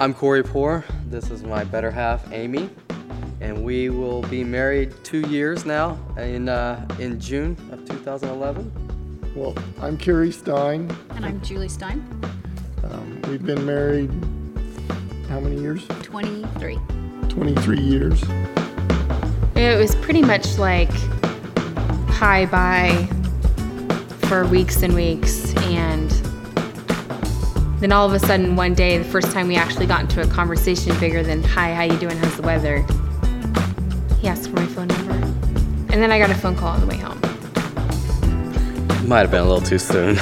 I'm Corey Poor. This is my better half, Amy, and we will be married two years now in uh, in June of 2011. Well, I'm Carrie Stein. And I'm Julie Stein, Um, we've been married how many years? 23. 23 years. It was pretty much like hi bye for weeks and weeks. And then all of a sudden, one day, the first time we actually got into a conversation bigger than hi, how you doing, how's the weather? He asked for my phone number. And then I got a phone call on the way home. Might have been a little too soon.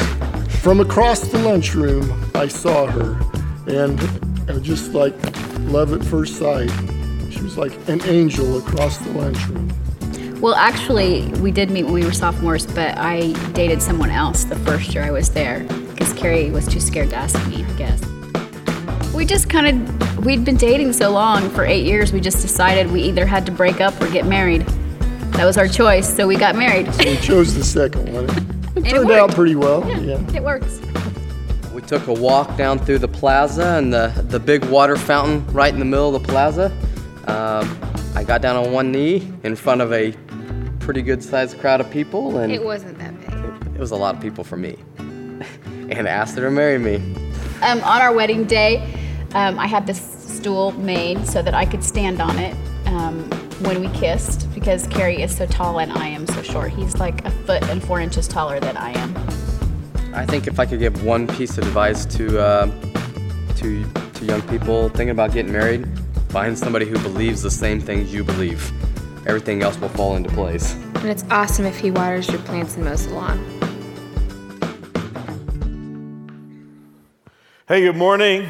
From across the lunchroom, I saw her, and uh, just like love at first sight, she was like an angel across the lunchroom. Well, actually, we did meet when we were sophomores, but I dated someone else the first year I was there because Carrie was too scared to ask me, I guess. We just kind of, we'd been dating so long for eight years, we just decided we either had to break up or get married. That was our choice, so we got married. We chose the second one. It it turned out pretty well. Yeah. it works. We took a walk down through the plaza and the, the big water fountain right in the middle of the plaza. Um, I got down on one knee in front of a pretty good sized crowd of people, and It wasn't that big. it was a lot of people for me. And asked her to marry me. Um, on our wedding day, um, I had this stool made so that I could stand on it um, when we kissed because Carrie is so tall and I am so short. He's like a foot and four inches taller than I am. I think if I could give one piece of advice to uh, to to young people thinking about getting married, find somebody who believes the same things you believe. Everything else will fall into place. And it's awesome if he waters your plants and mows the lawn. Hey, good morning.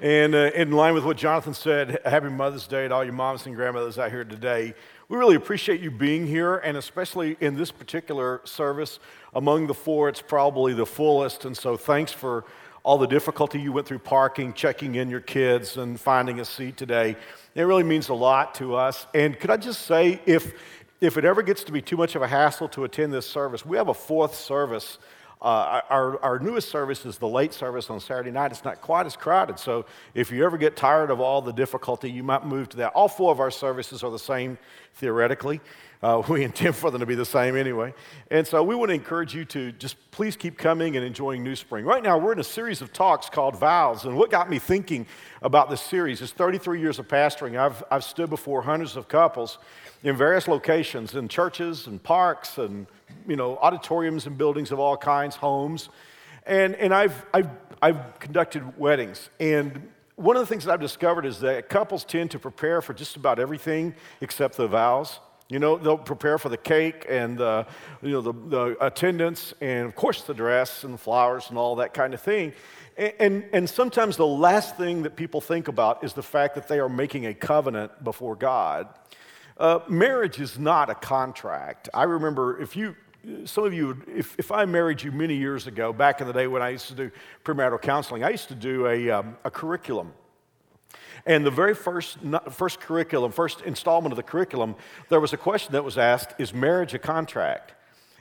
And uh, in line with what Jonathan said, happy Mother's Day to all your moms and grandmothers out here today. We really appreciate you being here, and especially in this particular service. Among the four, it's probably the fullest. And so, thanks for all the difficulty you went through parking, checking in your kids, and finding a seat today. It really means a lot to us. And could I just say, if, if it ever gets to be too much of a hassle to attend this service, we have a fourth service uh, our, our newest service is the late service on Saturday night. It's not quite as crowded. So if you ever get tired of all the difficulty, you might move to that. All four of our services are the same theoretically. Uh, we intend for them to be the same anyway. And so we want to encourage you to just please keep coming and enjoying New Spring. Right now, we're in a series of talks called Vows. And what got me thinking about this series is 33 years of pastoring. I've, I've stood before hundreds of couples in various locations, in churches and parks and you know, auditoriums and buildings of all kinds, homes. And, and I've, I've, I've conducted weddings. And one of the things that I've discovered is that couples tend to prepare for just about everything except the vows. You know, they'll prepare for the cake and the, you know, the, the attendance and, of course, the dress and the flowers and all that kind of thing. And, and, and sometimes the last thing that people think about is the fact that they are making a covenant before God. Uh, marriage is not a contract. I remember if you, some of you, if, if I married you many years ago, back in the day when I used to do premarital counseling, I used to do a, um, a curriculum. And the very first, first curriculum, first installment of the curriculum, there was a question that was asked Is marriage a contract?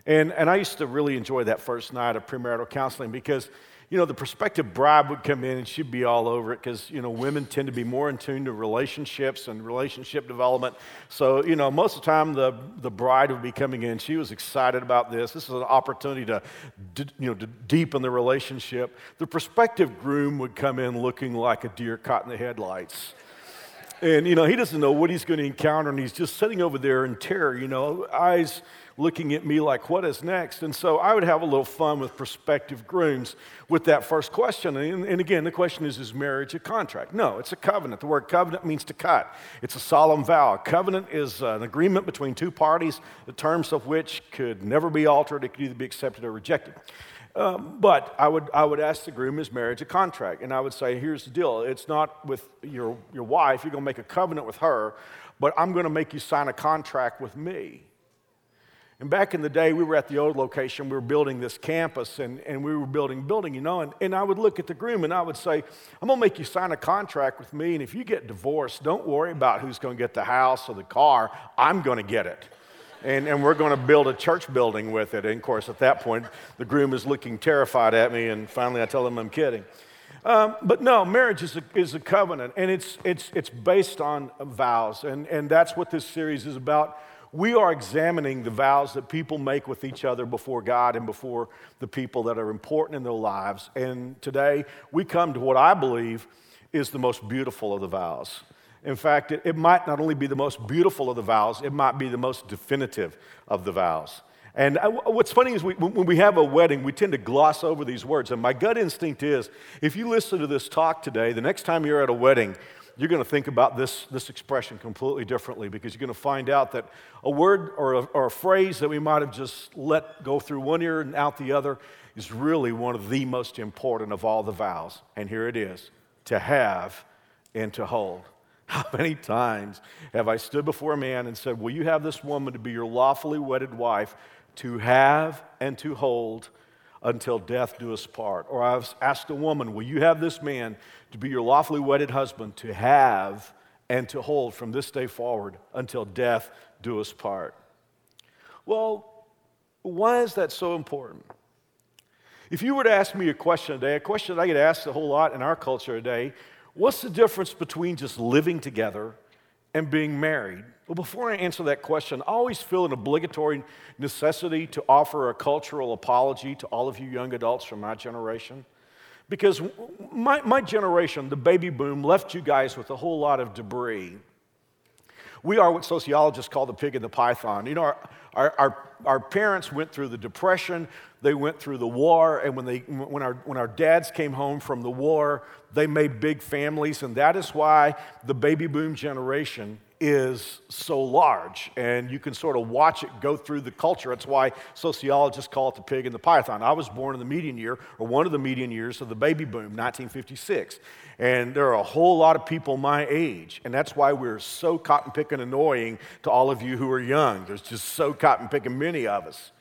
And, and I used to really enjoy that first night of premarital counseling because you know, the prospective bride would come in and she'd be all over it because, you know, women tend to be more in tune to relationships and relationship development. So, you know, most of the time the, the bride would be coming in. She was excited about this. This is an opportunity to, you know, to deepen the relationship. The prospective groom would come in looking like a deer caught in the headlights. And, you know, he doesn't know what he's going to encounter, and he's just sitting over there in terror, you know, eyes looking at me like, what is next? And so I would have a little fun with prospective grooms with that first question. And, and, again, the question is, is marriage a contract? No, it's a covenant. The word covenant means to cut, it's a solemn vow. A covenant is an agreement between two parties, the terms of which could never be altered, it could either be accepted or rejected. Um, but I would, I would ask the groom, is marriage a contract? And I would say, here's the deal it's not with your, your wife, you're going to make a covenant with her, but I'm going to make you sign a contract with me. And back in the day, we were at the old location, we were building this campus, and, and we were building building, you know, and, and I would look at the groom and I would say, I'm gonna make you sign a contract with me, and if you get divorced, don't worry about who's gonna get the house or the car, I'm gonna get it. And, and we're gonna build a church building with it. And of course, at that point, the groom is looking terrified at me, and finally I tell him I'm kidding. Um, but no, marriage is a, is a covenant, and it's, it's, it's based on vows, and, and that's what this series is about. We are examining the vows that people make with each other before God and before the people that are important in their lives. And today, we come to what I believe is the most beautiful of the vows. In fact, it, it might not only be the most beautiful of the vows, it might be the most definitive of the vows. And what's funny is we, when we have a wedding, we tend to gloss over these words. And my gut instinct is if you listen to this talk today, the next time you're at a wedding, you're going to think about this, this expression completely differently because you're going to find out that a word or a, or a phrase that we might have just let go through one ear and out the other is really one of the most important of all the vows. And here it is to have and to hold. How many times have I stood before a man and said, Will you have this woman to be your lawfully wedded wife to have and to hold until death do us part. Or I've asked a woman, Will you have this man to be your lawfully wedded husband to have and to hold from this day forward until death do us part? Well, why is that so important? If you were to ask me a question today, a question I get asked a whole lot in our culture today, what's the difference between just living together and being married? Well, before I answer that question, I always feel an obligatory necessity to offer a cultural apology to all of you young adults from my generation. Because my, my generation, the baby boom, left you guys with a whole lot of debris. We are what sociologists call the pig and the python. You know, our, our, our, our, parents went through the Depression, they went through the war, and when, they, when, our, when our dads came home from the war, they made big families, and that is why the baby boom generation is so large, and you can sort of watch it go through the culture. That's why sociologists call it the pig and the python. I was born in the median year, or one of the median years of the baby boom, 1956. And there are a whole lot of people my age, and that's why we're so cotton picking annoying to all of you who are young. There's just so cotton picking many of us.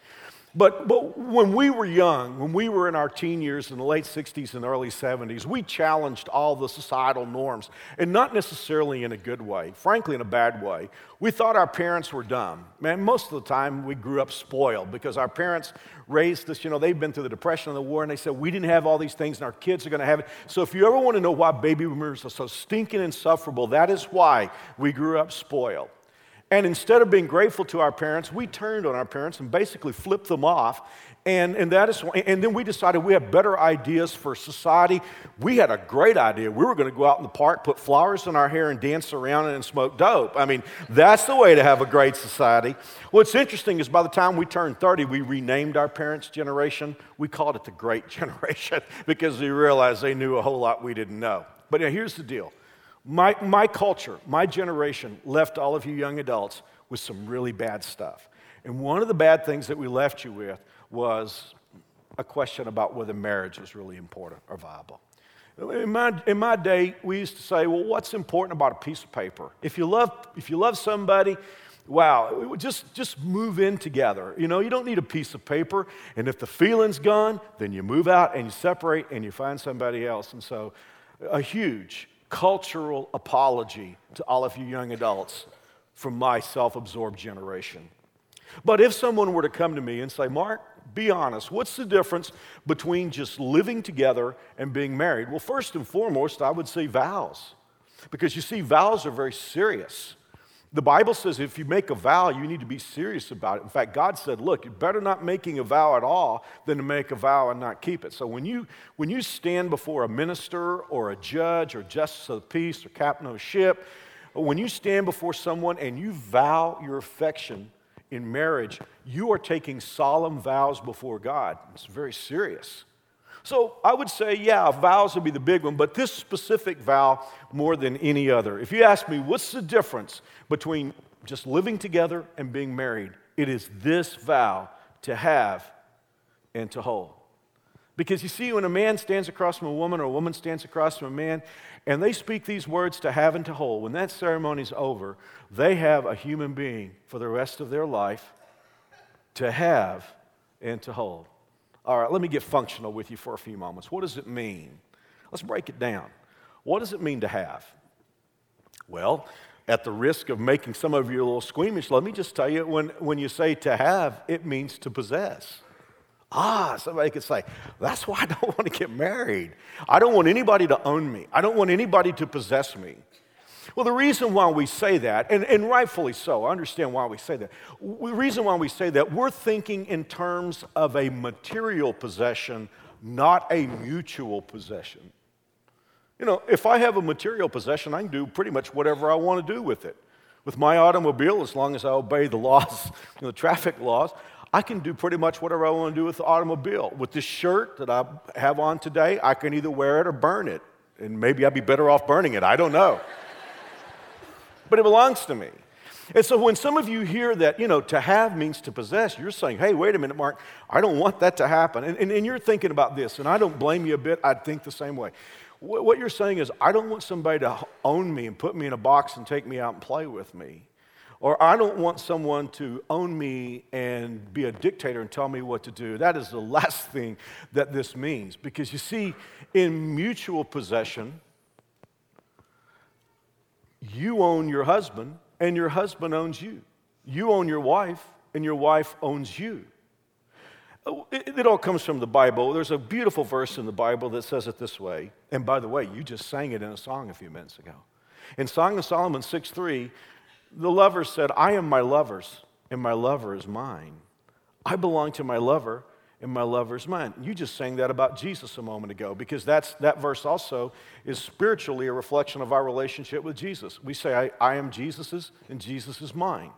But, but when we were young, when we were in our teen years in the late 60s and early 70s, we challenged all the societal norms, and not necessarily in a good way, frankly, in a bad way. We thought our parents were dumb. Man, most of the time we grew up spoiled because our parents raised us, you know, they've been through the Depression and the war, and they said, we didn't have all these things, and our kids are going to have it. So if you ever want to know why baby boomers are so stinking insufferable, that is why we grew up spoiled. And instead of being grateful to our parents, we turned on our parents and basically flipped them off. And, and, that is, and then we decided we had better ideas for society. We had a great idea. We were going to go out in the park, put flowers in our hair, and dance around and smoke dope. I mean, that's the way to have a great society. What's interesting is by the time we turned 30, we renamed our parents' generation. We called it the Great Generation because we realized they knew a whole lot we didn't know. But here's the deal my, my culture, my generation left all of you young adults with some really bad stuff. And one of the bad things that we left you with was a question about whether marriage was really important or viable. In my, in my day, we used to say, well, what's important about a piece of paper? If you love, if you love somebody, wow, just, just move in together. You know, you don't need a piece of paper. And if the feeling's gone, then you move out and you separate and you find somebody else. And so, a huge cultural apology to all of you young adults from my self absorbed generation. But if someone were to come to me and say, Mark, be honest, what's the difference between just living together and being married? Well, first and foremost, I would say vows. Because you see, vows are very serious. The Bible says if you make a vow, you need to be serious about it. In fact, God said, look, you're better not making a vow at all than to make a vow and not keep it. So when you, when you stand before a minister or a judge or justice of the peace or captain of a ship, when you stand before someone and you vow your affection in marriage, you are taking solemn vows before God. It's very serious. So I would say, yeah, vows would be the big one, but this specific vow more than any other. If you ask me, what's the difference between just living together and being married? It is this vow to have and to hold. Because you see, when a man stands across from a woman or a woman stands across from a man, and they speak these words to have and to hold, when that ceremony is over, they have a human being for the rest of their life to have and to hold. All right, let me get functional with you for a few moments. What does it mean? Let's break it down. What does it mean to have? Well, at the risk of making some of you a little squeamish, let me just tell you when, when you say to have, it means to possess. Ah, somebody could say, that's why I don't want to get married. I don't want anybody to own me. I don't want anybody to possess me. Well, the reason why we say that, and, and rightfully so, I understand why we say that. The reason why we say that, we're thinking in terms of a material possession, not a mutual possession. You know, if I have a material possession, I can do pretty much whatever I want to do with it. With my automobile, as long as I obey the laws, you know, the traffic laws, I can do pretty much whatever I want to do with the automobile. With this shirt that I have on today, I can either wear it or burn it. And maybe I'd be better off burning it. I don't know but it belongs to me. And so when some of you hear that, you know, to have means to possess, you're saying, hey, wait a minute, Mark, I don't want that to happen. And, and, and you're thinking about this, and I don't blame you a bit. I'd think the same way. What you're saying is, I don't want somebody to own me and put me in a box and take me out and play with me. Or I don't want someone to own me and be a dictator and tell me what to do. That is the last thing that this means. Because you see, in mutual possession, you own your husband and your husband owns you. You own your wife and your wife owns you. Oh, it, it, all comes from the Bible. There's a beautiful verse in the Bible that says it this way. And by the way, you just sang it in a song a few minutes ago. In Song of Solomon 6 3, the lover said, I am my lover's, and my lover is mine. I belong to my lover, in my lover's mind. You just sang that about Jesus a moment ago because that's, that verse also is spiritually a reflection of our relationship with Jesus. We say, I, I am Jesus's and Jesus is mine.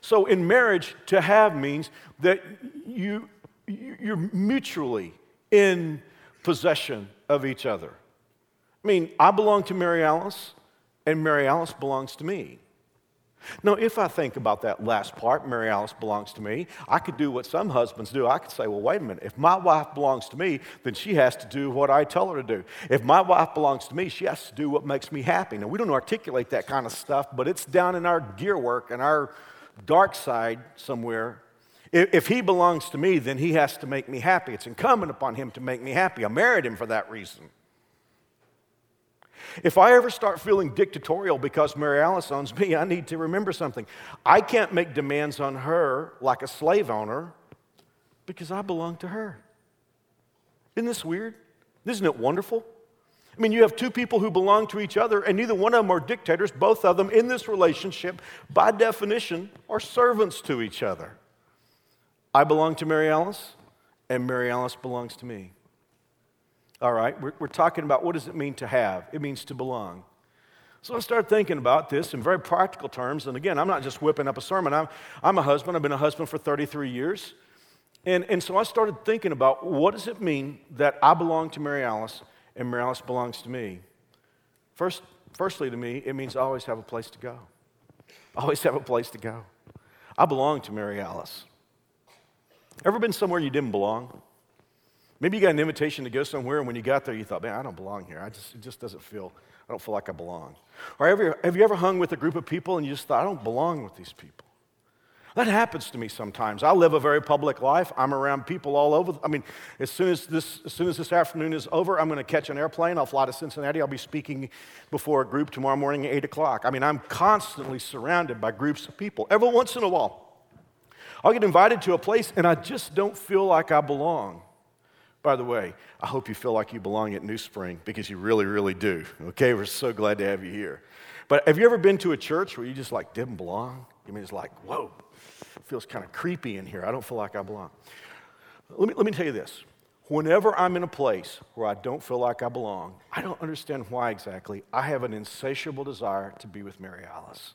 So in marriage, to have means that you, you're mutually in possession of each other. I mean, I belong to Mary Alice, and Mary Alice belongs to me. Now, if I think about that last part, Mary Alice belongs to me, I could do what some husbands do. I could say, well, wait a minute. If my wife belongs to me, then she has to do what I tell her to do. If my wife belongs to me, she has to do what makes me happy. Now, we don't articulate that kind of stuff, but it's down in our gear work and our dark side somewhere. If he belongs to me, then he has to make me happy. It's incumbent upon him to make me happy. I married him for that reason. If I ever start feeling dictatorial because Mary Alice owns me, I need to remember something. I can't make demands on her like a slave owner because I belong to her. Isn't this weird? Isn't it wonderful? I mean, you have two people who belong to each other, and neither one of them are dictators. Both of them in this relationship, by definition, are servants to each other. I belong to Mary Alice, and Mary Alice belongs to me. All right, we're, we're talking about what does it mean to have? It means to belong. So I started thinking about this in very practical terms. And again, I'm not just whipping up a sermon. I'm, I'm a husband. I've been a husband for 33 years. And, and so I started thinking about what does it mean that I belong to Mary Alice and Mary Alice belongs to me? First, firstly, to me, it means I always have a place to go. Always have a place to go. I belong to Mary Alice. Ever been somewhere you didn't belong? Maybe you got an invitation to go somewhere, and when you got there, you thought, man, I don't belong here. I just, it just doesn't feel, I don't feel like I belong. Or have you, have you ever hung with a group of people and you just thought, I don't belong with these people? That happens to me sometimes. I live a very public life. I'm around people all over. I mean, as soon as this, as soon as this afternoon is over, I'm going to catch an airplane. I'll fly to Cincinnati. I'll be speaking before a group tomorrow morning at 8 o'clock. I mean, I'm constantly surrounded by groups of people. Every once in a while, I'll get invited to a place and I just don't feel like I belong. By the way, I hope you feel like you belong at New Spring because you really, really do. Okay, we're so glad to have you here. But have you ever been to a church where you just like didn't belong? I mean, it's like, whoa, it feels kind of creepy in here. I don't feel like I belong. Let me, let me tell you this. Whenever I'm in a place where I don't feel like I belong, I don't understand why exactly. I have an insatiable desire to be with Mary Alice.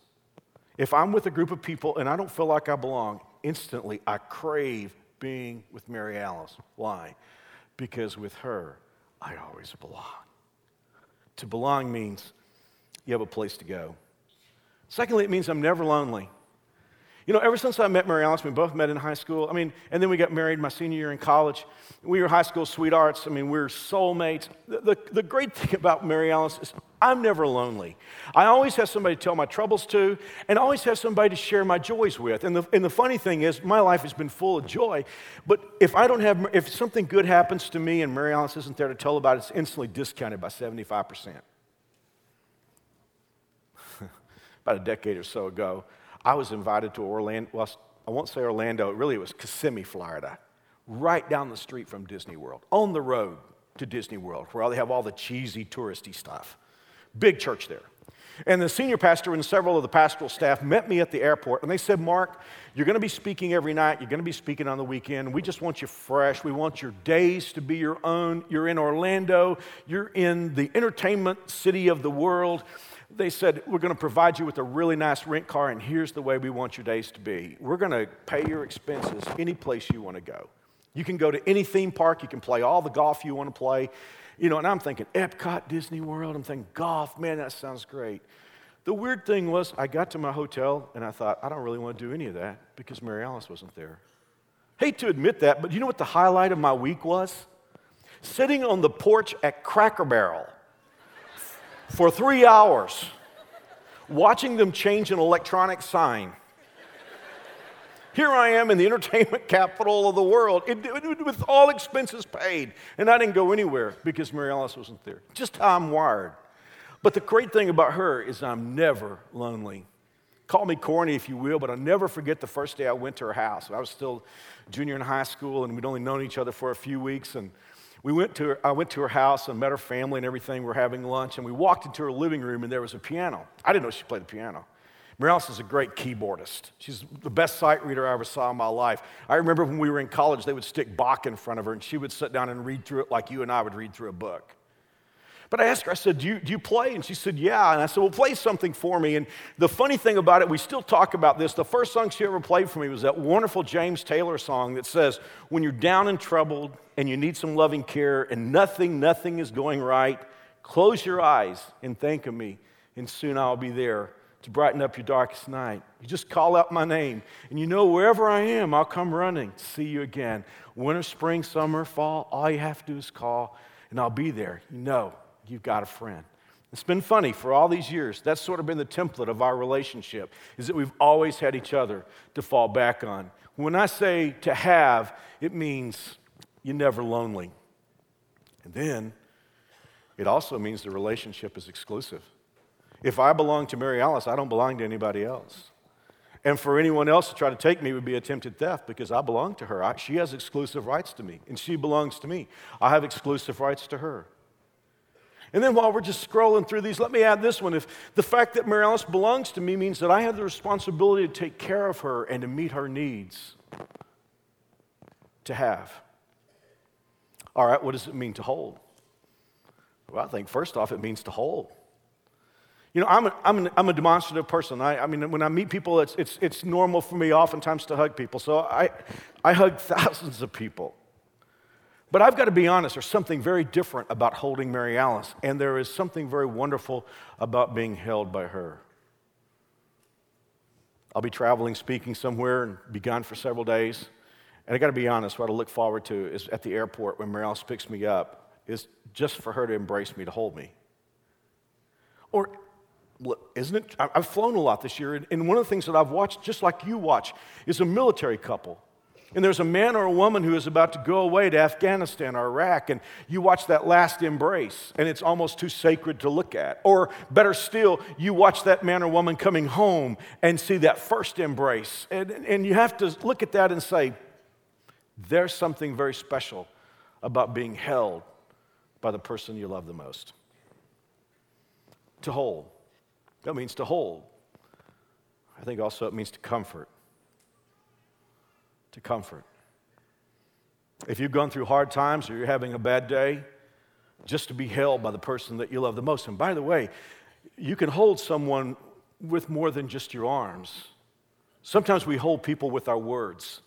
If I'm with a group of people and I don't feel like I belong, instantly I crave being with Mary Alice. Why? Because with her, I always belong. To belong means you have a place to go. Secondly, it means I'm never lonely. You know, ever since I met Mary Alice, we both met in high school. I mean, and then we got married my senior year in college. We were high school sweethearts. I mean, we were soulmates. The, the, the great thing about Mary Alice is I'm never lonely. I always have somebody to tell my troubles to, and always have somebody to share my joys with. And the, and the funny thing is, my life has been full of joy. But if I don't have, if something good happens to me and Mary Alice isn't there to tell about it, it's instantly discounted by 75%. About a decade or so ago, I was invited to Orlando, well, I won't say Orlando, really it was Kissimmee, Florida, right down the street from Disney World, on the road to Disney World, where they have all the cheesy touristy stuff. Big church there. And the senior pastor and several of the pastoral staff met me at the airport and they said, Mark, you're going to be speaking every night. You're going to be speaking on the weekend. We just want you fresh. We want your days to be your own. You're in Orlando. You're in the entertainment city of the world. They said, We're going to provide you with a really nice rent car, and here's the way we want your days to be. We're going to pay your expenses any place you want to go. You can go to any theme park. You can play all the golf you want to play. You know, and I'm thinking, Epcot, Disney World. I'm thinking, golf, man, that sounds great. The weird thing was, I got to my hotel and I thought, I don't really want to do any of that because Mary Alice wasn't there. Hate to admit that, but you know what the highlight of my week was? Sitting on the porch at Cracker Barrel for three hours, watching them change an electronic sign. Here I am in the entertainment capital of the world it, it, with all expenses paid, and I didn't go anywhere because Mary Alice wasn't there. Just how I'm wired. But the great thing about her is I'm never lonely. Call me corny if you will, but I'll never forget the first day I went to her house. I was still junior in high school, and we'd only known each other for a few weeks. And we went to her, I went to her house and met her family and everything. We're having lunch, and we walked into her living room, and there was a piano. I didn't know she played the piano. Mary is a great keyboardist. She's the best sight reader I ever saw in my life. I remember when we were in college, they would stick Bach in front of her, and she would sit down and read through it like you and I would read through a book. But I asked her, I said, do you, do you play? And she said, Yeah. And I said, Well, play something for me. And the funny thing about it, we still talk about this. The first song she ever played for me was that wonderful James Taylor song that says, When you're down and troubled and you need some loving care and nothing, nothing is going right, close your eyes and think of me, and soon I'll be there to brighten up your darkest night. You just call out my name, and you know wherever I am, I'll come running to see you again. Winter, spring, summer, fall, all you have to do is call, and I'll be there. You know, you've got a friend. It's been funny for all these years. That's sort of been the template of our relationship, is that we've always had each other to fall back on. When I say to have, it means you're never lonely. And then it also means the relationship is exclusive. If I belong to Mary Alice, I don't belong to anybody else. And for anyone else to try to take me would be attempted theft because I belong to her. I, she has exclusive rights to me, and she belongs to me. I have exclusive rights to her. And then while we're just scrolling through these, let me add this one. If the fact that Mary Alice belongs to me means that I have the responsibility to take care of her and to meet her needs, to have. All right, what does it mean to hold? Well, I think first off, it means to hold. You know, I'm a, I'm, I'm a demonstrative person. I, I mean, when I meet people, it's, it's, it's normal for me oftentimes to hug people. So I, I hug thousands of people. But I've got to be honest, there's something very different about holding Mary Alice, and there is something very wonderful about being held by her. I'll be traveling, speaking somewhere, and be gone for several days. And I got to be honest, what I look forward to is at the airport when Mary Alice picks me up, is just for her to embrace me, to hold me. Or isn't it? I've flown a lot this year, and one of the things that I've watched, just like you watch, is a military couple. And there's a man or a woman who is about to go away to Afghanistan or Iraq, and you watch that last embrace, and it's almost too sacred to look at. Or better still, you watch that man or woman coming home and see that first embrace. And, and you have to look at that and say, there's something very special about being held by the person you love the most. To hold. That means to hold. I think also it means to comfort. To comfort. If you've gone through hard times or you're having a bad day, just to be held by the person that you love the most. And by the way, you can hold someone with more than just your arms. Sometimes we hold people with our words.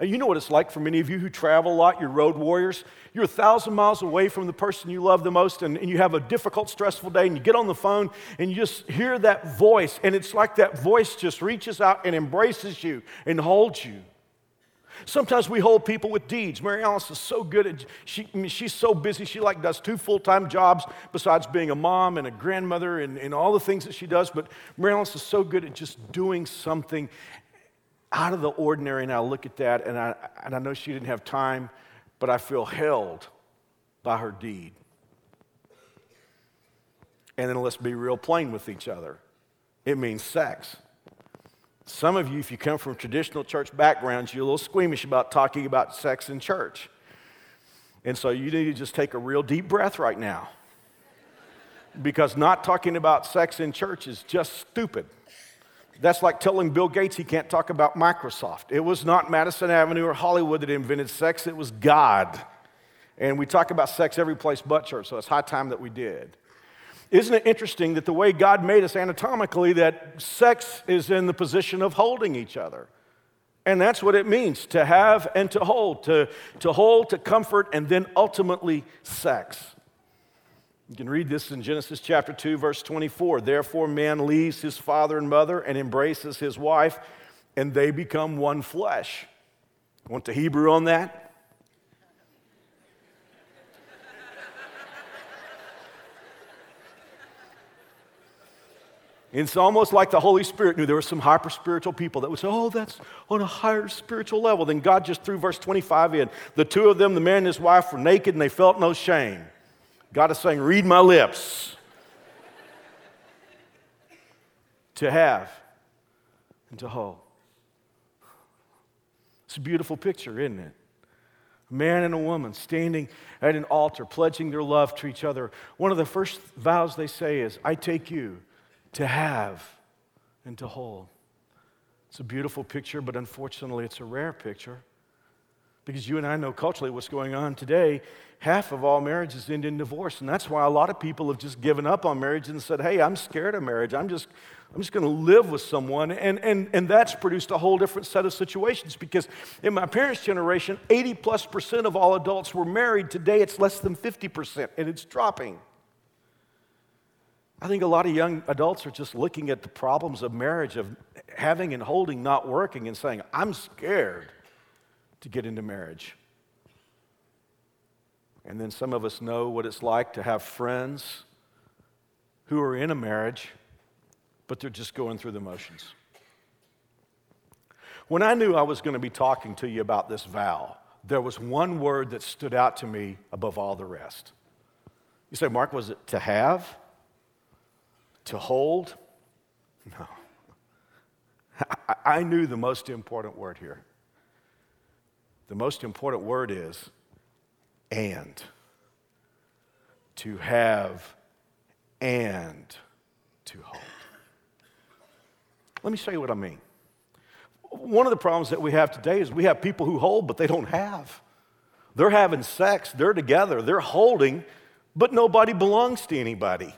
Uh, you know what it's like for many of you who travel a lot, you're road warriors. You're a thousand miles away from the person you love the most, and, and, you have a difficult, stressful day, and you get on the phone and you just hear that voice, and it's like that voice just reaches out and embraces you and holds you. Sometimes we hold people with deeds. Mary Alice is so good at she, I mean, she's so busy. She like does two full-time jobs besides being a mom and a grandmother and, and all the things that she does. But Mary Alice is so good at just doing something out of the ordinary, and I look at that, and I, and I know she didn't have time, but I feel held by her deed. And then let's be real plain with each other it means sex. Some of you, if you come from traditional church backgrounds, you're a little squeamish about talking about sex in church. And so you need to just take a real deep breath right now. Because not talking about sex in church is just stupid. That's like telling Bill Gates he can't talk about Microsoft. It was not Madison Avenue or Hollywood that invented sex, it was God. And we talk about sex every place but church, so it's high time that we did. Isn't it interesting that the way God made us anatomically, that sex is in the position of holding each other? And that's what it means to have and to hold, to, to hold, to comfort, and then ultimately sex. You can read this in Genesis chapter 2, verse 24. Therefore, man leaves his father and mother and embraces his wife, and they become one flesh. Want the Hebrew on that? It's almost like the Holy Spirit knew there were some hyper spiritual people that would say, Oh, that's on a higher spiritual level. Then God just threw verse 25 in. The two of them, the man and his wife, were naked and they felt no shame. God is saying, Read my lips. to have and to hold. It's a beautiful picture, isn't it? A man and a woman standing at an altar, pledging their love to each other. One of the first vows they say is, I take you to have and to hold. It's a beautiful picture, but unfortunately, it's a rare picture. Because you and I know culturally what's going on today. Half of all marriages end in divorce. And that's why a lot of people have just given up on marriage and said, hey, I'm scared of marriage. I'm just, I'm just going to live with someone. And, and, and that's produced a whole different set of situations because in my parents' generation, 80 plus percent of all adults were married. Today, it's less than 50 percent, and it's dropping. I think a lot of young adults are just looking at the problems of marriage, of having and holding not working, and saying, I'm scared to get into marriage. And then some of us know what it's like to have friends who are in a marriage, but they're just going through the motions. When I knew I was going to be talking to you about this vow, there was one word that stood out to me above all the rest. You say, Mark, was it to have? To hold? No. I, I knew the most important word here. The most important word is and. To have and to hold. Let me show you what I mean. One of the problems that we have today is we have people who hold, but they don't have. They're having sex, they're together, they're holding, but nobody belongs to anybody.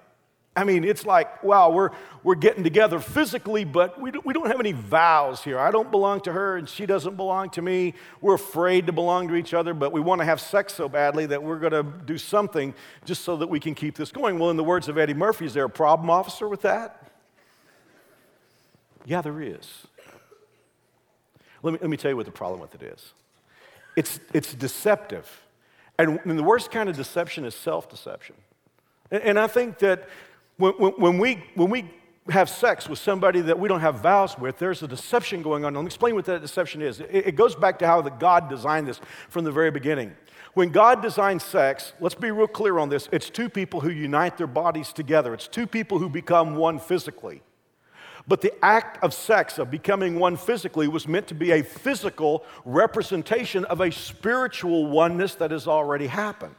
I mean, it's like, wow, we're, we're getting together physically, but we don't, we don't have any vows here. I don't belong to her, and she doesn't belong to me. We're afraid to belong to each other, but we want to have sex so badly that we're going to do something just so that we can keep this going. Well, in the words of Eddie Murphy, is there a problem officer with that? Yeah, there is. Let me, let me tell you what the problem with it is it's, it's deceptive. And, and the worst kind of deception is self deception. And, and I think that when, when, we, when we have sex with somebody that we don't have vows with, there's a deception going on. Let me explain what that deception is. It, it goes back to how the God designed this from the very beginning. When God designed sex, let's be real clear on this it's two people who unite their bodies together, it's two people who become one physically. But the act of sex, of becoming one physically, was meant to be a physical representation of a spiritual oneness that has already happened.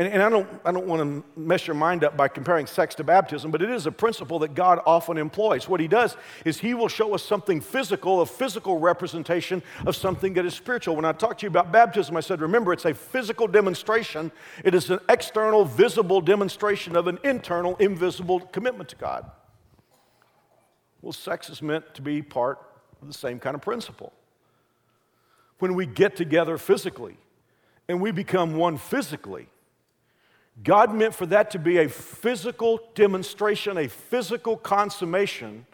And, and, I don't, I don't want to mess your mind up by comparing sex to baptism, but it is a principle that God often employs. What He does is He will show us something physical, a physical representation of something that is spiritual. When I talked to you about baptism, I said, remember, it's a physical demonstration, it is an external, visible demonstration of an internal, invisible commitment to God. Well, sex is meant to be part of the same kind of principle. When we get together physically and we become one physically, God meant for that to be a physical demonstration, a physical consummation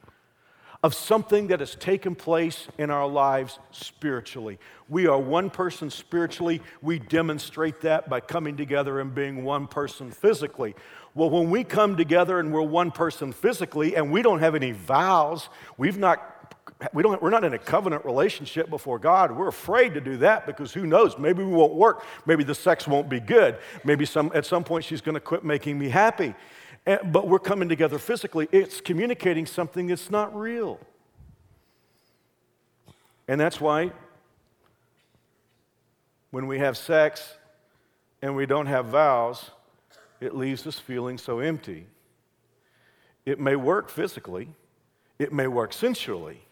of something that has taken place in our lives spiritually. We are one person spiritually. We demonstrate that by coming together and being one person physically. Well, when we come together and we're one person physically and we don't have any vows, we've not we don't, we're not in a covenant relationship before God. We're afraid to do that because who knows? Maybe we won't work. Maybe the sex won't be good. Maybe some, at some point she's going to quit making me happy. And, but we're coming together physically. It's communicating something that's not real. And that's why when we have sex and we don't have vows, it leaves us feeling so empty. It may work physically, it may work sensually,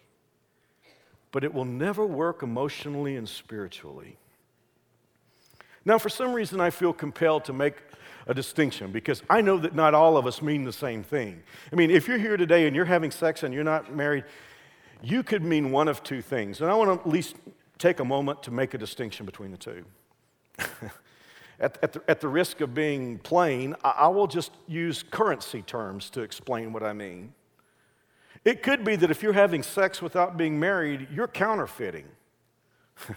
but it will never work emotionally and spiritually. Now, for some reason, I feel compelled to make a distinction because I know that not all of us mean the same thing. I mean, if you're here today and you're having sex and you're not married, you could mean one of two things. And I want to at least take a moment to make a distinction between the two. at, at, the, at, the, risk of being plain, I, I will just use currency terms to explain what I mean. It could be that if you're having sex without being married, you're counterfeiting.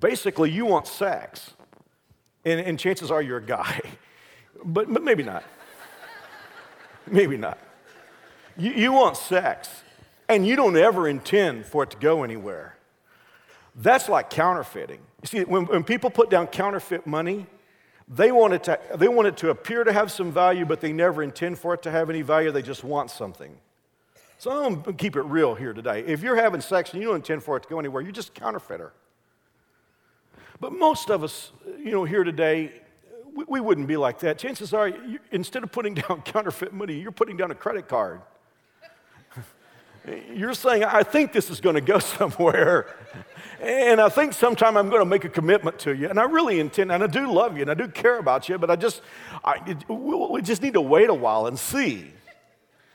Basically, you want sex, and, and chances are you're a guy. But, but maybe not. maybe not. You, you want sex, and you don't ever intend for it to go anywhere. That's like counterfeiting. You see, when, when people put down counterfeit money, they want, it to, they want it to appear to have some value, but they never intend for it to have any value. They just want something. So I'm going to keep it real here today. If you're having sex and you don't intend for it to go anywhere, you're just a counterfeiter. But most of us, you know, here today, we, we wouldn't be like that. Chances are, you, instead of putting down counterfeit money, you're putting down a credit card. you're saying, I think this is going to go somewhere. And I think sometime I'm going to make a commitment to you. And I really intend, and I do love you, and I do care about you, but I just, I, it, we just need to wait a while and see.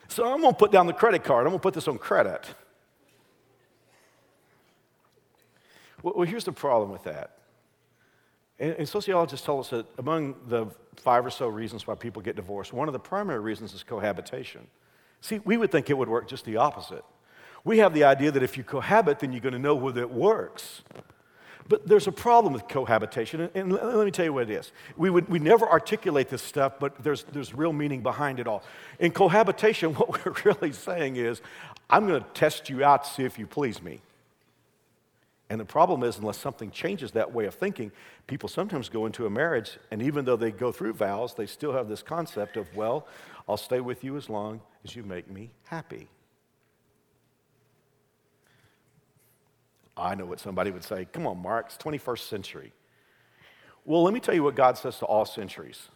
So I'm going to put down the credit card. I'm going to put this on credit. Well, here's the problem with that. And, and sociologists tell us that among the five or so reasons why people get divorced, one of the primary reasons is cohabitation. See, we would think it would work just the opposite. We have the idea that if you cohabit, then you're going to know whether it works. But there's a problem with cohabitation, and let me tell you what it is. We, would, we never articulate this stuff, but there's, there's real meaning behind it all. In cohabitation, what we're really saying is, I'm going to test you out to see if you please me. And the problem is, unless something changes that way of thinking, people sometimes go into a marriage, and even though they go through vows, they still have this concept of, well, I'll stay with you as long as you make me happy. I know what somebody would say. Come on, Mark, it's 21st century. Well, let me tell you what God says to all centuries.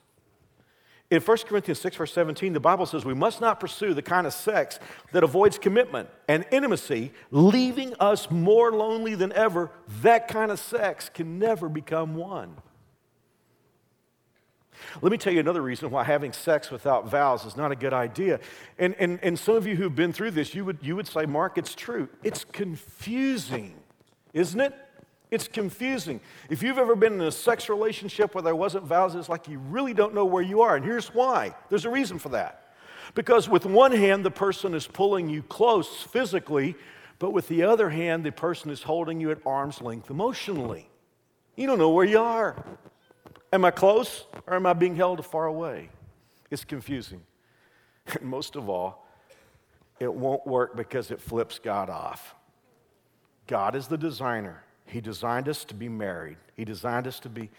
In 1 Corinthians 6, verse 17, the Bible says we must not pursue the kind of sex that avoids commitment and intimacy, leaving us more lonely than ever. That kind of sex can never become one. Let me tell you another reason why having sex without vows is not a good idea. And, and, and some of you who've been through this, you would, you would say, Mark, it's true. It's confusing, isn't it? It's confusing. If you've ever been in a sex relationship where there wasn't vows, it's like you really don't know where you are. And here's why there's a reason for that. Because with one hand, the person is pulling you close physically, but with the other hand, the person is holding you at arm's length emotionally. You don't know where you are. Am I close or am I being held far away? It's confusing. And most of all, it won't work because it flips God off. God is the designer. He designed us to be married, He designed us to be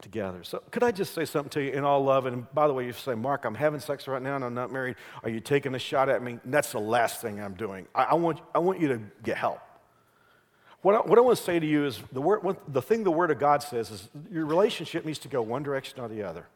together. So, could I just say something to you in all love? And by the way, you say, Mark, I'm having sex right now and I'm not married. Are you taking a shot at me? And that's the last thing I'm doing. I, I, want, I want you to get help. What I, what I want to say to you is the, word, what, the thing the Word of God says is your relationship needs to go one direction or the other.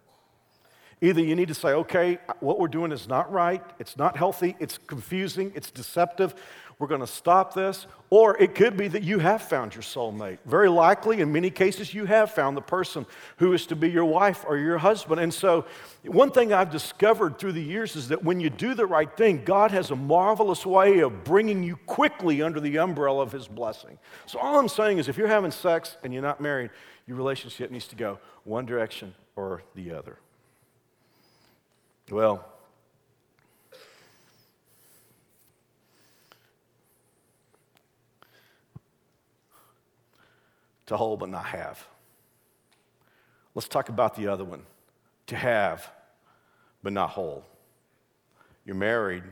Either you need to say, okay, what we're doing is not right, it's not healthy, it's confusing, it's deceptive, we're going to stop this. Or it could be that you have found your soulmate. Very likely, in many cases, you have found the person who is to be your wife or your husband. And so, one thing I've discovered through the years is that when you do the right thing, God has a marvelous way of bringing you quickly under the umbrella of His blessing. So, all I'm saying is if you're having sex and you're not married, your relationship needs to go one direction or the other. Well, to hold but not have. Let's talk about the other one to have but not hold. You're married,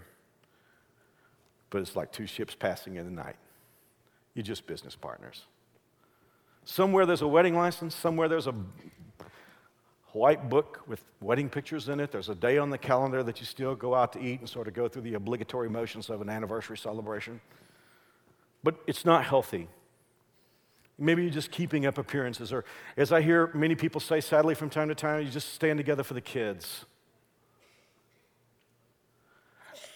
but it's like two ships passing in the night. You're just business partners. Somewhere there's a wedding license, somewhere there's a white book with wedding pictures in it. There's a day on the calendar that you still go out to eat and sort of go through the obligatory motions of an anniversary celebration. But it's not healthy Maybe you're just keeping up appearances, or as I hear many people say sadly from time to time, you just stand together for the kids.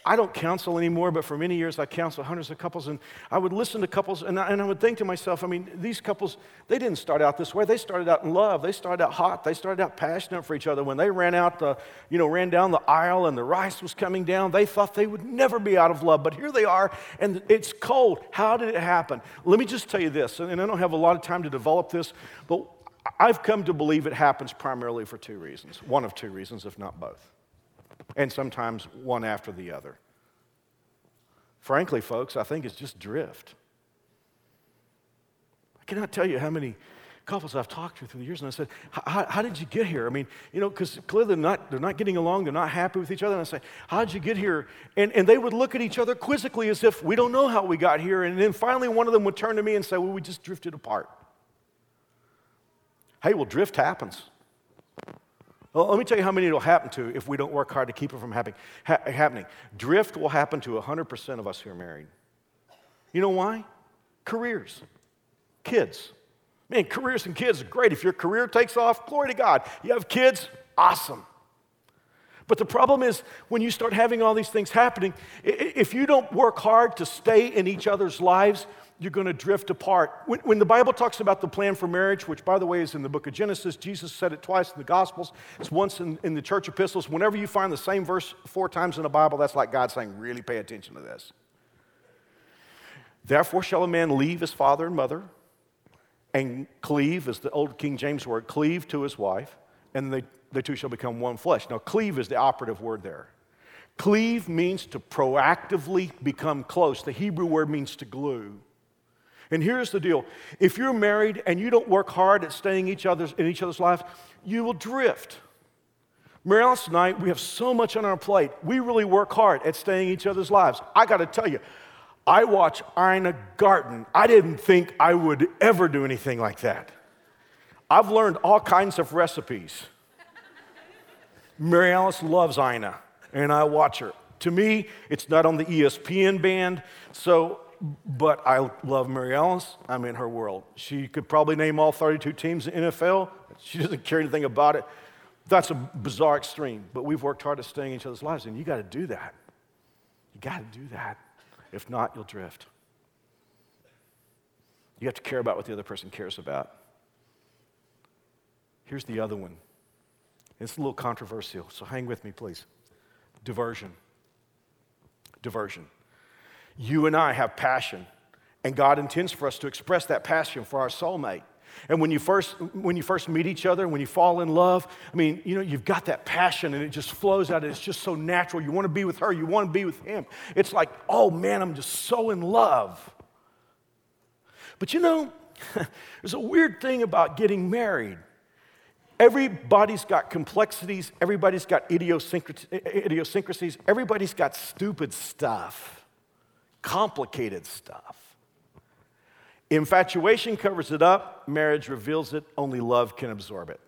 I don't counsel anymore, but for many years I counseled hundreds of couples, and I would listen to couples, and I, and I would think to myself, I mean, these couples, they didn't start out this way. They started out in love. They started out hot. They started out passionate for each other. When they ran out the, you know, ran down the aisle and the rice was coming down, they thought they would never be out of love. But here they are, and it's cold. How did it happen? Let me just tell you this, and I don't have a lot of time to develop this, but I've come to believe it happens primarily for two reasons. One of two reasons, if not both and sometimes one after the other. Frankly, folks, I think it's just drift. I cannot tell you how many couples I've talked to through the years, and I said, How did you get here? I mean, you know, because clearly they're not, they're not getting along, they're not happy with each other. And I say, How did you get here? And, and they would look at each other quizzically as if we don't know how we got here. And then finally, one of them would turn to me and say, Well, we just drifted apart. Hey, well, drift happens. Well, let me tell you how many it'll happen to if we don't work hard to keep it from happening. Ha- happening. Drift will happen to 100% of us who are married. You know why? Careers, kids. Man, careers and kids are great. If your career takes off, glory to God. You have kids, awesome. But the problem is when you start having all these things happening, if you don't work hard to stay in each other's lives, you're going to drift apart. When, when, the Bible talks about the plan for marriage, which by the way is in the book of Genesis, Jesus said it twice in the Gospels, it's once in, in the church epistles. Whenever you find the same verse four times in the Bible, that's like God saying, really pay attention to this. Therefore, shall a man leave his father and mother and cleave, is the old King James word, cleave to his wife, and they, the two shall become one flesh. Now, cleave is the operative word there. Cleave means to proactively become close. The Hebrew word means to glue. And here's the deal if you're married and you don't work hard at staying each other's, in each other's lives, you will drift. Mary Alice and I, we have so much on our plate. We really work hard at staying in each other's lives. I got to tell you, I watch Ina Garten. I didn't think I would ever do anything like that. I've learned all kinds of recipes. Mary Alice loves Ina, and I watch her. To me, it's not on the ESPN band, so but I love Mary Alice. I'm in her world. She could probably name all 32 teams in NFL. She doesn't care anything about it. That's a bizarre extreme, but we've worked hard at staying in each other's lives, and you got to do that. You got to do that. If not, you'll drift. You have to care about what the other person cares about. Here's the other one. It's a little controversial, so hang with me, please. Diversion. Diversion. You and I have passion, and God intends for us to express that passion for our soulmate. And when you first when you first meet each other, when you fall in love, I mean, you know, you've got that passion and it just flows out. It's just so natural. You want to be with her, you want to be with him. It's like, oh man, I'm just so in love. But you know, there's a weird thing about getting married. Everybody's got complexities, everybody's got idiosyncrasies, everybody's got stupid stuff complicated stuff. Infatuation covers it up, marriage reveals it, only love can absorb it.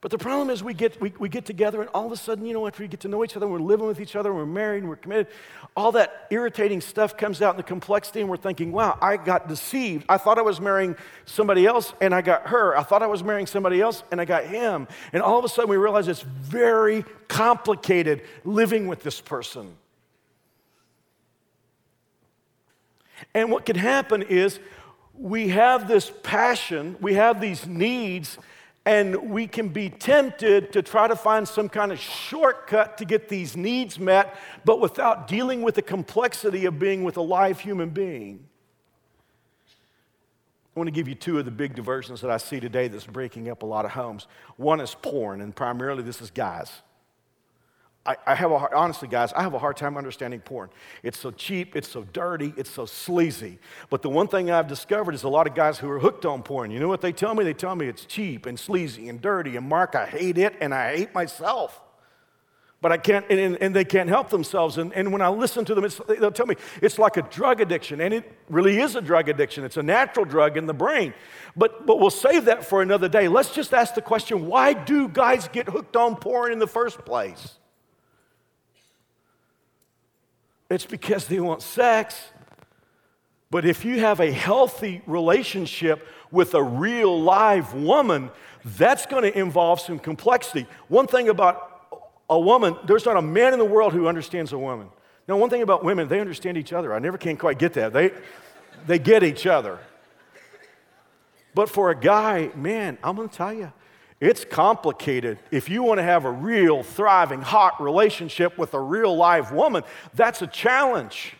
But the problem is we get, we, we get together and all of a sudden, you know, after we get to know each other, we're living with each other, we're married, we're committed, all that irritating stuff comes out in the complexity and we're thinking, wow, I got deceived. I thought I was marrying somebody else and I got her. I thought I was marrying somebody else and I got him. And all of a sudden we realize it's very complicated living with this person. And what can happen is we have this passion, we have these needs, and we can be tempted to try to find some kind of shortcut to get these needs met, but without dealing with the complexity of being with a live human being. I want to give you two of the big diversions that I see today that's breaking up a lot of homes. One is porn, and primarily this is guys. I, I have a hard, honestly, guys, I have a hard time understanding porn. It's so cheap, it's so dirty, it's so sleazy. But the one thing I've discovered is a lot of guys who are hooked on porn. You know what they tell me? They tell me it's cheap and sleazy and dirty. And Mark, I hate it and I hate myself. But I can't, and, and they can't help themselves. And, and when I listen to them, they'll tell me it's like a drug addiction. And it really is a drug addiction. It's a natural drug in the brain. But, but we'll save that for another day. Let's just ask the question why do guys get hooked on porn in the first place? It's because they want sex. But if you have a healthy relationship with a real live woman, that's going to involve some complexity. One thing about a woman, there's not a man in the world who understands a woman. Now, one thing about women, they understand each other. I never can quite get that. They, they get each other. But for a guy, man, I'm going to tell you, it's complicated. If you want to have a real, thriving, hot relationship with a real live woman, that's a challenge.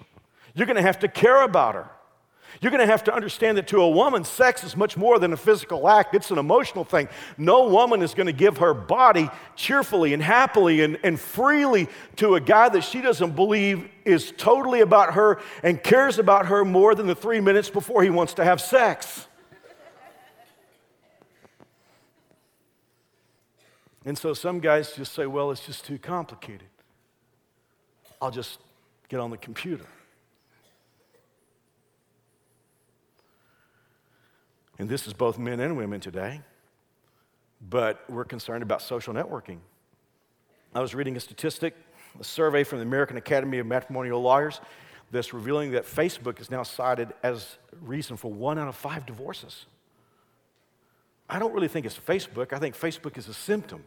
You're going to have to care about her. You're going to have to understand that to a woman, sex is much more than a physical act, it's an emotional thing. No woman is going to give her body cheerfully and happily and, and freely to a guy that she doesn't believe is totally about her and cares about her more than the three minutes before he wants to have sex. And so some guys just say, well, it's just too complicated. I'll just get on the computer. And this is both men and women today, but we're concerned about social networking. I was reading a statistic, a survey from the American Academy of Matrimonial Lawyers that's revealing that Facebook is now cited as reason for one out of five divorces. I don't really think it's Facebook. I think Facebook is a symptom.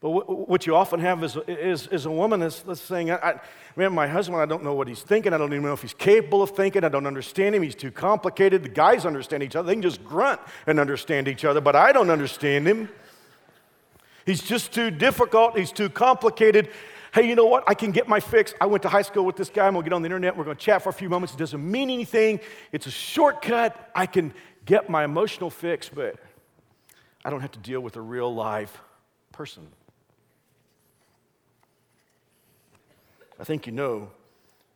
But what you often have is, is, is a woman that's, that's saying, I, I, Man, my husband, I don't know what he's thinking. I don't even know if he's capable of thinking. I don't understand him. He's too complicated. The guys understand each other. They can just grunt and understand each other, but I don't understand him. He's just too difficult. He's too complicated. Hey, you know what? I can get my fix. I went to high school with this guy. I'm going to get on the internet. We're going to chat for a few moments. It doesn't mean anything. It's a shortcut. I can get my emotional fix, but I don't have to deal with a real live person. I think you know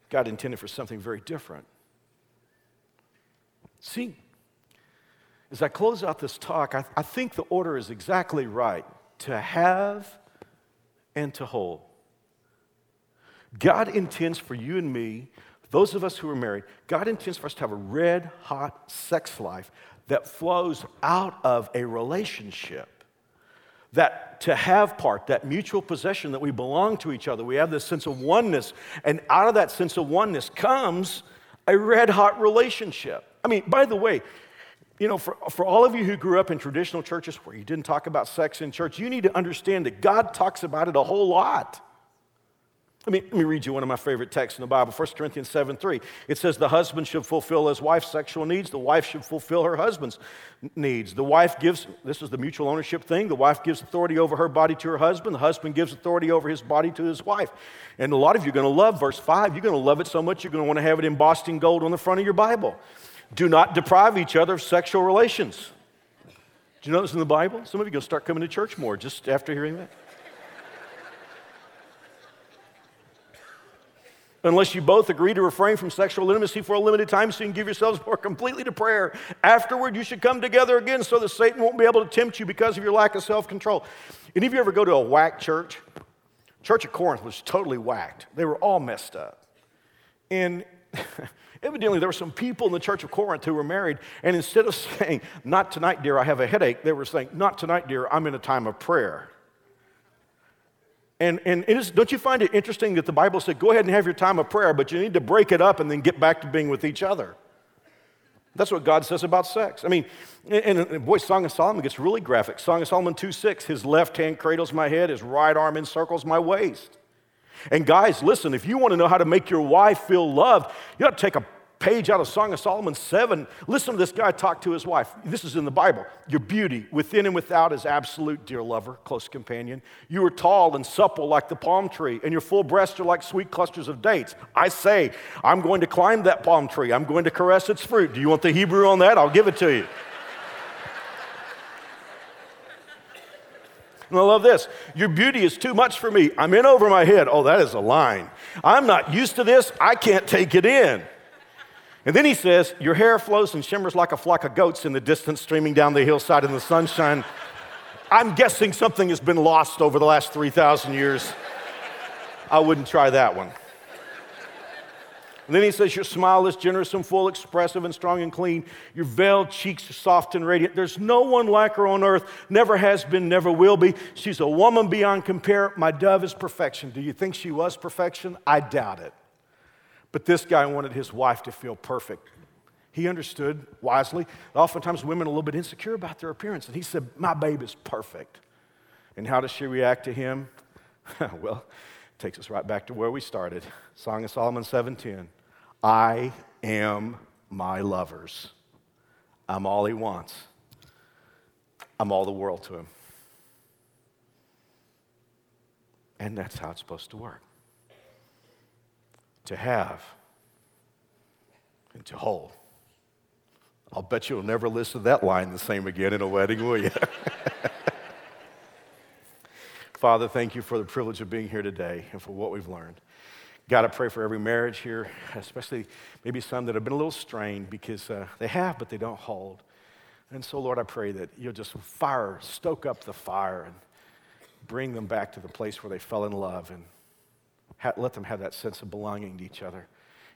God intended for something very different. See, as I close out this talk, I, I think the order is exactly right to have and to hold. God intends for you and me, those of us who are married, God intends for us to have a red hot sex life that flows out of a relationship that to have part, that mutual possession, that we belong to each other. We have this sense of oneness. And out of that sense of oneness comes a red hot relationship. I mean, by the way, you know, for, for all of you who grew up in traditional churches where you didn't talk about sex in church, you need to understand that God talks about it a whole lot. Let me, let me read you one of my favorite texts in the Bible, 1 Corinthians 7 3. It says, The husband should fulfill his wife's sexual needs, the wife should fulfill her husband's needs. The wife gives, this is the mutual ownership thing, the wife gives authority over her body to her husband, the husband gives authority over his body to his wife. And a lot of you are going to love verse 5. You're going to love it so much, you're going to want to have it embossed in gold on the front of your Bible. Do not deprive each other of sexual relations. Do you know this in the Bible? Some of you are going to start coming to church more just after hearing that. Unless you both agree to refrain from sexual intimacy for a limited time so you can give yourselves more completely to prayer. Afterward, you should come together again so that Satan won't be able to tempt you because of your lack of self control. Any of you ever go to a whack church? Church of Corinth was totally whacked, they were all messed up. And evidently, there were some people in the church of Corinth who were married, and instead of saying, Not tonight, dear, I have a headache, they were saying, Not tonight, dear, I'm in a time of prayer. And, and don't you find it interesting that the Bible said, go ahead and have your time of prayer, but you need to break it up and then get back to being with each other? That's what God says about sex. I mean, and, and boy, Song of Solomon gets really graphic. Song of Solomon 2 6, his left hand cradles my head, his right arm encircles my waist. And guys, listen, if you want to know how to make your wife feel loved, you got to take a page out of Song of Solomon 7. Listen to this guy talk to his wife. This is in the Bible. Your beauty, within and without, is absolute, dear lover, close companion. You are tall and supple like the palm tree, and your full breasts are like sweet clusters of dates. I say, I'm going to climb that palm tree. I'm going to caress its fruit. Do you want the Hebrew on that? I'll give it to you. And I love this. Your beauty is too much for me. I'm in over my head. Oh, that is a line. I'm not used to this. I can't take it in. And then he says, Your hair flows and shimmers like a flock of goats in the distance, streaming down the hillside in the sunshine. I'm guessing something has been lost over the last 3,000 years. I wouldn't try that one. And then he says, Your smile is generous and full, expressive and strong and clean. Your veiled cheeks are soft and radiant. There's no one like her on earth, never has been, never will be. She's a woman beyond compare. My dove is perfection. Do you think she was perfection? I doubt it. But this guy wanted his wife to feel perfect. He understood wisely. Oftentimes, women are a little bit insecure about their appearance. And he said, My babe is perfect. And how does she react to him? well, it takes us right back to where we started. Song of Solomon 7:10. I am my lover's. I'm all he wants. I'm all the world to him. And that's how it's supposed to work. To have and to hold. I'll bet you'll never listen to that line the same again in a wedding, will you? Father, thank you for the privilege of being here today and for what we've learned. God, I pray for every marriage here, especially maybe some that have been a little strained because uh, they have, but they don't hold. And so, Lord, I pray that you'll just fire, stoke up the fire and bring them back to the place where they fell in love and let them have that sense of belonging to each other.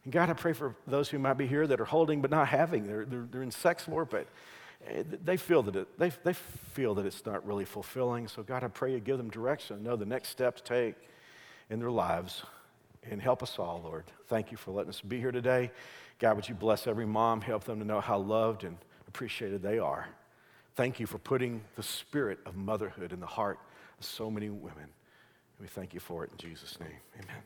And God, I pray for those who might be here that are holding but not having. They're, they're, they're in sex, but eh, they feel that it, they, they feel that it's not really fulfilling. So, God, I pray you give them direction, know the next steps to take in their lives, and help us all, Lord. Thank you for letting us be here today. God, would you bless every mom, help them to know how loved and appreciated they are. Thank you for putting the spirit of motherhood in the heart of so many women. We thank you for it in Jesus' name. Amen.